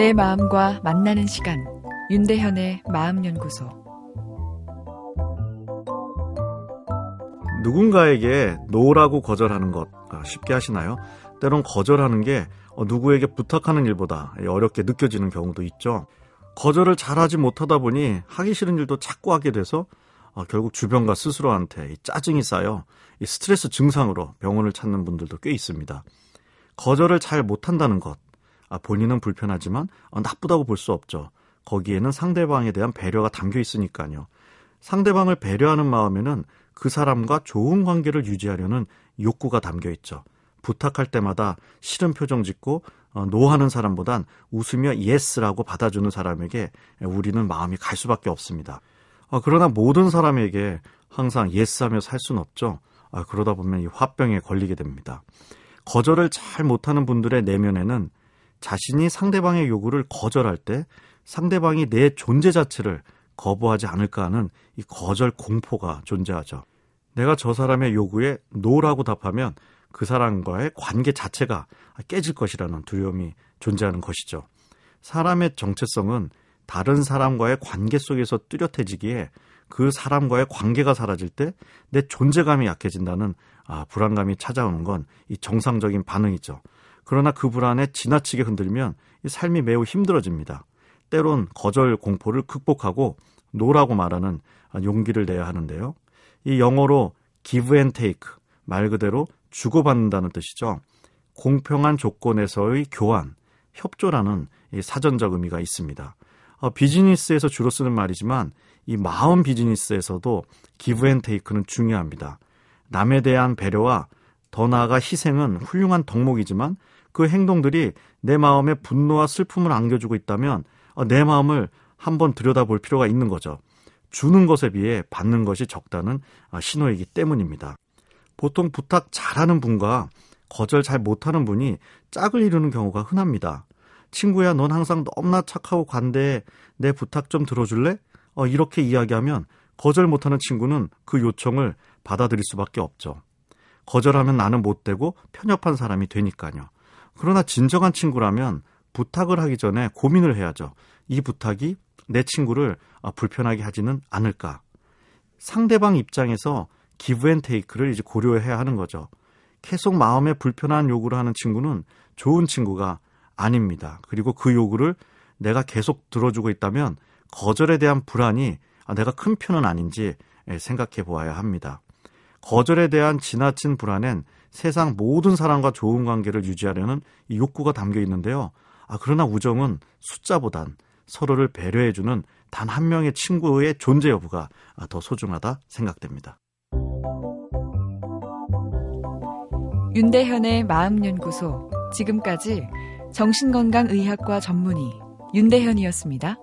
내 마음과 만나는 시간 윤대현의 마음연구소 누군가에게 no라고 거절하는 것 아, 쉽게 하시나요? 때론 거절하는 게 어, 누구에게 부탁하는 일보다 어렵게 느껴지는 경우도 있죠. 거절을 잘하지 못하다 보니 하기 싫은 일도 자꾸 하게 돼서 어, 결국 주변과 스스로한테 짜증이 쌓여 스트레스 증상으로 병원을 찾는 분들도 꽤 있습니다. 거절을 잘 못한다는 것, 아, 본인은 불편하지만 어, 나쁘다고 볼 수 없죠. 거기에는 상대방에 대한 배려가 담겨 있으니까요. 상대방을 배려하는 마음에는 그 사람과 좋은 관계를 유지하려는 욕구가 담겨 있죠. 부탁할 때마다 싫은 표정 짓고 어, no하는 사람보단 웃으며 yes라고 받아주는 사람에게 우리는 마음이 갈 수밖에 없습니다. 어, 그러나 모든 사람에게 항상 yes하며 살 수는 없죠. 아, 그러다 보면 이 화병에 걸리게 됩니다. 거절을 잘 못하는 분들의 내면에는 자신이 상대방의 요구를 거절할 때 상대방이 내 존재 자체를 거부하지 않을까 하는 이 거절 공포가 존재하죠. 내가 저 사람의 요구에 노라고 답하면 그 사람과의 관계 자체가 깨질 것이라는 두려움이 존재하는 것이죠. 사람의 정체성은 다른 사람과의 관계 속에서 뚜렷해지기에 그 사람과의 관계가 사라질 때 내 존재감이 약해진다는 아, 불안감이 찾아오는 건 이 정상적인 반응이죠. 그러나 그 불안에 지나치게 흔들면 이 삶이 매우 힘들어집니다. 때론 거절 공포를 극복하고 노라고 말하는 용기를 내야 하는데요. 이 영어로 give and take 말 그대로 주고받는다는 뜻이죠. 공평한 조건에서의 교환, 협조라는 사전적 의미가 있습니다. 어, 비즈니스에서 주로 쓰는 말이지만 이 마음 비즈니스에서도 give and take는 중요합니다. 남에 대한 배려와 더 나아가 희생은 훌륭한 덕목이지만 그 행동들이 내 마음에 분노와 슬픔을 안겨주고 있다면 어, 내 마음을 한번 들여다볼 필요가 있는 거죠. 주는 것에 비해 받는 것이 적다는 아, 신호이기 때문입니다. 보통 부탁 잘하는 분과 거절 잘 못하는 분이 짝을 이루는 경우가 흔합니다. 친구야, 넌 항상 너무나 착하고 관대해. 내 부탁 좀 들어줄래? 어, 이렇게 이야기하면 거절 못하는 친구는 그 요청을 받아들일 수밖에 없죠. 거절하면 나는 못 되고 편협한 사람이 되니까요. 그러나 진정한 친구라면 부탁을 하기 전에 고민을 해야죠. 이 부탁이 내 친구를 아, 불편하게 하지는 않을까. 상대방 입장에서 give and take를 이제 고려해야 하는 거죠. 계속 마음에 불편한 요구를 하는 친구는 좋은 친구가 아닙니다. 그리고 그 요구를 내가 계속 들어주고 있다면 거절에 대한 불안이 아, 내가 큰 편은 아닌지 예, 생각해 보아야 합니다. 거절에 대한 지나친 불안엔 세상 모든 사람과 좋은 관계를 유지하려는 이 욕구가 담겨 있는데요. 아, 그러나 우정은 숫자보단 서로를 배려해주는 단 한 명의 친구의 존재 여부가 아, 더 소중하다 생각됩니다. 윤대현의 마음연구소. 지금까지 정신건강의학과 전문의 윤대현이었습니다.